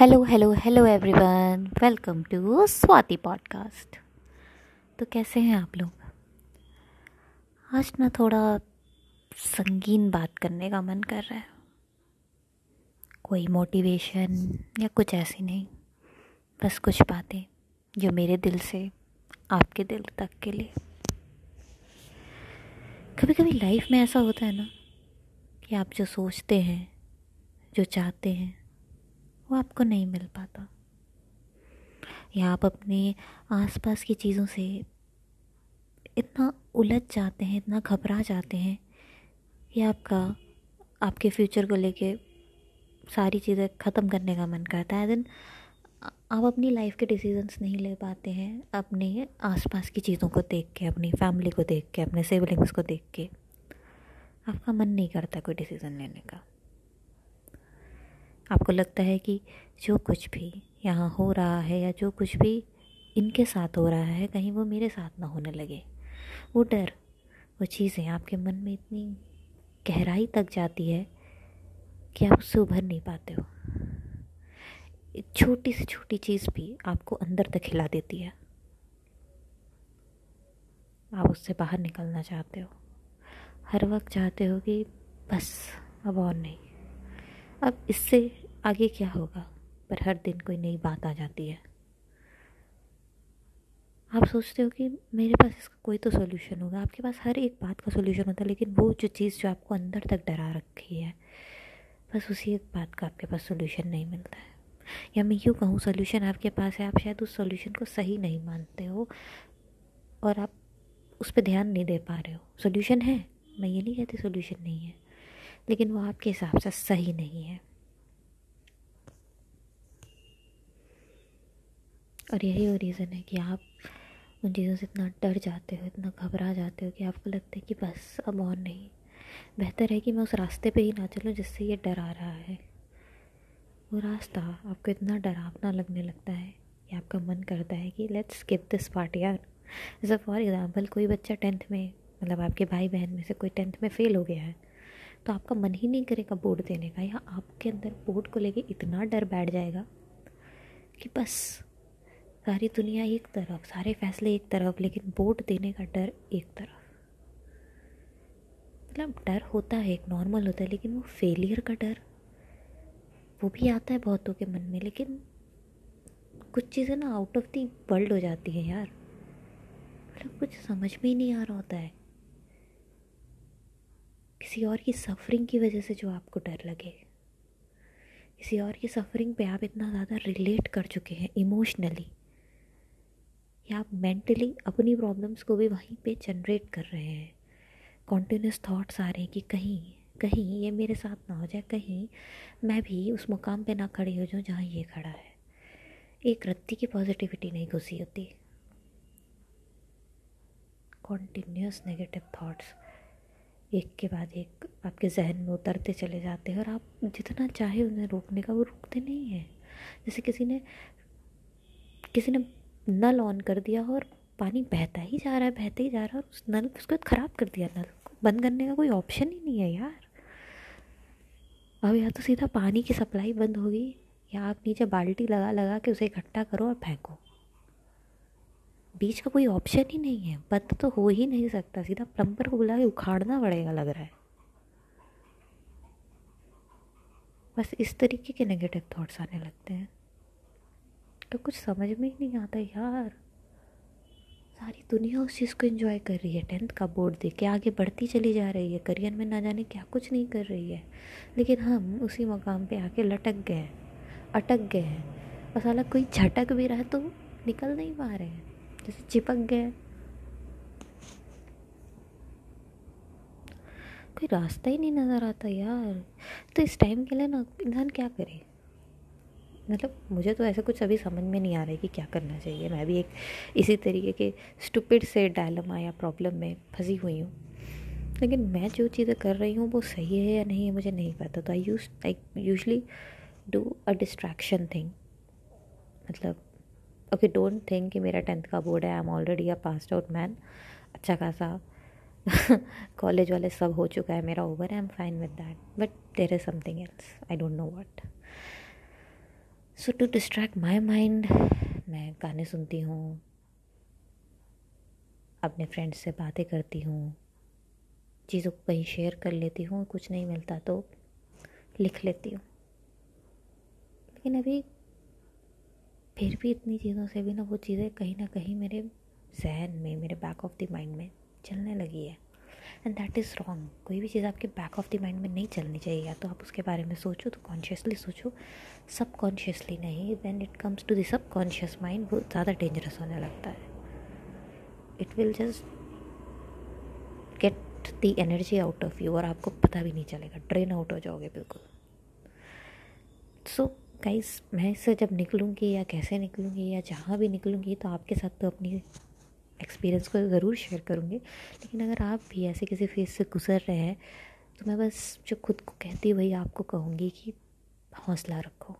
Hello hello hello everyone welcome to Swati podcast तो कैसे हैं आप लोग? आज ना थोड़ा संगीन बात करने का मन कर रहा है। कोई मोटिवेशन या कुछ ऐसी नहीं। बस कुछ बातें जो मेरे दिल से, आपके दिल तक के लिए। कभी कभी लाइफ में ऐसा होता है ना कि आप जो सोचते हैं, जो चाहते हैं वो आपको नहीं मिल पाता। या आप अपने आसपास की चीज़ों से इतना उलझ जाते हैं, इतना घबरा जाते हैं कि आपका, आपके फ्यूचर को लेके सारी चीज़ें ख़त्म करने का मन करता है। देन आप अपनी लाइफ के डिसीजंस नहीं ले पाते हैं अपने आसपास की चीज़ों को देख के, अपनी फैमिली को देख के, अपने सिबलिंग्स को देख के। आपका मन नहीं करता कोई डिसीज़न लेने का। आपको लगता है कि जो कुछ भी यहाँ हो रहा है या जो कुछ भी इनके साथ हो रहा है, कहीं वो मेरे साथ ना होने लगे। वो डर, वो चीज़ें आपके मन में इतनी गहराई तक जाती है कि आप उससे उभर नहीं पाते हो। छोटी से छोटी चीज़ भी आपको अंदर तक हिला देती है। आप उससे बाहर निकलना चाहते हो। हर वक्त चाहते हो कि बस अब और नहीं। अब इससे आगे क्या होगा? पर हर दिन कोई नई बात आ जाती है। आप सोचते हो कि मेरे पास इसका कोई तो सोल्यूशन होगा। आपके पास हर एक बात का सोल्यूशन होता है, लेकिन वो जो चीज़ जो आपको अंदर तक डरा रखी है, बस उसी एक बात का आपके पास सोल्यूशन नहीं मिलता है। या मैं यूँ कहूँ सोल्यूशन आपके पास है। आप शायद उस सोल्यूशन को सही नहीं मानते हो और आप उस पर ध्यान नहीं दे पा रहे हो। सोल्यूशन है? मैं ये नहीं कहती सोल्यूशन नहीं है। लेकिन वो आपके हिसाब से सही नहीं है। और यही वो रीज़न है कि आप उन चीज़ों से इतना डर जाते हो, इतना घबरा जाते हो कि आपको लगता है कि बस अब और नहीं। बेहतर है कि मैं उस रास्ते पे ही ना चलूँ जिससे ये डर आ रहा है। वो रास्ता आपको इतना डरावना लगने लगता है कि आपका मन करता है कि लेट्स स्किप दिस पार्ट यार। जैसे फॉर एग्ज़ाम्पल कोई बच्चा टेंथ में मतलब आपके भाई बहन में से कोई टेंथ में फ़ेल हो गया है तो आपका मन ही नहीं करेगा बोर्ड देने का, या आपके अंदर बोर्ड को लेके इतना डर बैठ जाएगा कि बस सारी दुनिया एक तरफ़, सारे फैसले एक तरफ़, लेकिन बोर्ड देने का डर एक तरफ़। मतलब डर होता है, एक नॉर्मल होता है, लेकिन वो फेलियर का डर, वो भी आता है बहुतों के मन में, लेकिन कुछ चीज़ें ना आउट ऑफ़ दी वर्ल्ड हो जाती है यार। मतलब कुछ समझ में ही नहीं आ रहा होता है। किसी और की सफरिंग की वजह से जो आपको डर लगे, किसी और की सफरिंग पे आप इतना ज़्यादा रिलेट कर चुके हैं इमोशनली या आप मेंटली अपनी प्रॉब्लम्स को भी वहीं पे जनरेट कर रहे हैं। कॉन्टीन्यूस थाट्स आ रहे हैं कि कहीं कहीं ये मेरे साथ ना हो जाए, कहीं मैं भी उस मुकाम पे ना खड़ी हो जाऊँ जहाँ ये खड़ा है। एक रत्ती की पॉजिटिविटी नहीं घुसी होती। कॉन्टीन्यूस नेगेटिव थाट्स एक के बाद एक आपके जहन में उतरते चले जाते हैं और आप जितना चाहे उन्हें रोकने का, वो रुकते नहीं हैं। जैसे किसी ने किसी ने नल ऑन कर दिया और पानी बहता ही जा रहा है, बहते ही जा रहा है और उस नल उसको ख़राब कर दिया। नल बंद करने का कोई ऑप्शन ही नहीं है यार। अब या तो सीधा पानी की सप्लाई बंद होगी या आप नीचे बाल्टी लगा लगा के उसे इकट्ठा करो और फेंको। बीच का कोई ऑप्शन ही नहीं है। बंद तो हो ही नहीं सकता। सीधा प्लम्बर को बुला के उखाड़ना पड़ेगा लग रहा है। बस इस तरीके के नेगेटिव थॉट्स आने लगते हैं। तो कुछ समझ में ही नहीं आता यार। सारी दुनिया उस चीज़ को एंजॉय कर रही है। टेंथ का बोर्ड दे के आगे बढ़ती चली जा रही है। करियर में ना जाने क्या कुछ नहीं कर रही है। लेकिन हम उसी मकाम पे आके लटक गए अटक गए हैं। और साला कोई झटक भी रहा तो निकल नहीं पा रहे हैं। जैसे चिपक गए। कोई रास्ता ही नहीं नज़र आता यार। तो इस टाइम के लिए ना इंसान क्या करे? मतलब मुझे तो ऐसा कुछ अभी समझ में नहीं आ रहा है कि क्या करना चाहिए। मैं भी एक इसी तरीके के स्टूपिड से डायलमा या प्रॉब्लम में फंसी हुई हूँ। लेकिन मैं जो चीज़ें कर रही हूँ, वो सही है या नहीं है मुझे नहीं पता। तो I use I usually do a distraction thing मतलब ओके डोंट थिंक कि मेरा टेंथ का बोर्ड है. I am already a pass out man अच्छा खासा. कॉलेज वाले सब हो चुका है. मेरा over I am fine with that but there is something else I don't know what so to distract my mind मैं गाने सुनती हूँ. अपने फ्रेंड्स से बातें करती हूँ. चीज़ों को कहीं शेयर कर लेती हूँ. कुछ नहीं मिलता तो लिख लेती हूँ. लेकिन अभी फिर भी इतनी चीज़ों से भी ना वो चीज़ें कहीं ना कहीं मेरे जहन में मेरे बैक ऑफ़ द माइंड में चलने लगी है। एंड दैट इज़ रॉन्ग कोई भी चीज़ आपके बैक ऑफ़ द माइंड में नहीं चलनी चाहिए। या तो आप उसके बारे में सोचो तो कॉन्शियसली सोचो। सब कॉन्शियसली नहीं when it comes to the subconscious mind वो ज़्यादा डेंजरस होने लगता है। It will just get the energy out of you और आपको पता भी नहीं चलेगा। ड्रेन आउट हो जाओगे बिल्कुल। सो so, गाइस मैं इससे जब निकलूँगी या कैसे निकलूँगी या जहाँ भी निकलूँगी तो आपके साथ तो अपनी एक्सपीरियंस को ज़रूर शेयर करूँगी। लेकिन अगर आप भी ऐसे किसी फ़ेज़ से गुजर रहे हैं तो मैं बस जो खुद को कहती वही आपको कहूँगी कि हौसला रखो।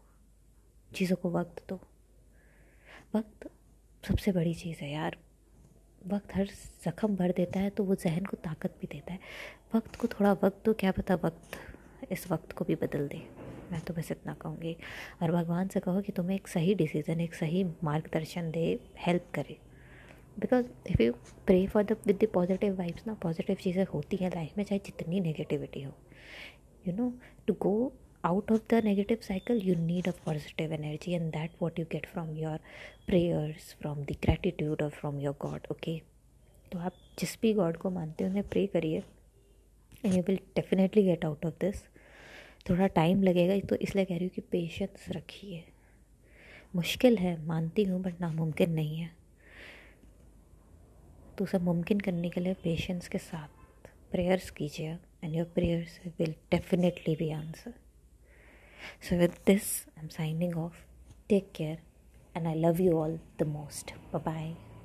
चीज़ों को वक्त दो। वक्त सबसे बड़ी चीज़ है यार। वक्त हर ज़ख्म भर देता है तो वो जहन को ताकत भी देता है। वक्त को थोड़ा वक्त दो, क्या पता वक्त इस वक्त को भी बदल दे। मैं तो बस इतना कहूँगी। और भगवान से कहो कि तुम्हें एक सही डिसीज़न एक सही मार्गदर्शन दे हेल्प करे। Because if you pray for the with the positive vibes ना पॉजिटिव चीज़ें होती हैं लाइफ में, चाहे जितनी नेगेटिविटी हो। You know to go out of the negative cycle you need a positive energy and that what you get from your prayers from the gratitude और from your God okay तो आप जिस भी God को मानते हो, उन्हें प्रे करिए। And you will definitely get out of this थोड़ा टाइम लगेगा तो इसलिए कह रही हूँ कि पेशेंस रखिए। मुश्किल है, मानती हूँ बट नामुमकिन नहीं है। तो उसे मुमकिन करने के लिए पेशेंस के साथ प्रेयर्स कीजिए and your prayers will definitely be answer so with this I am signing off take care and I love you all the most bye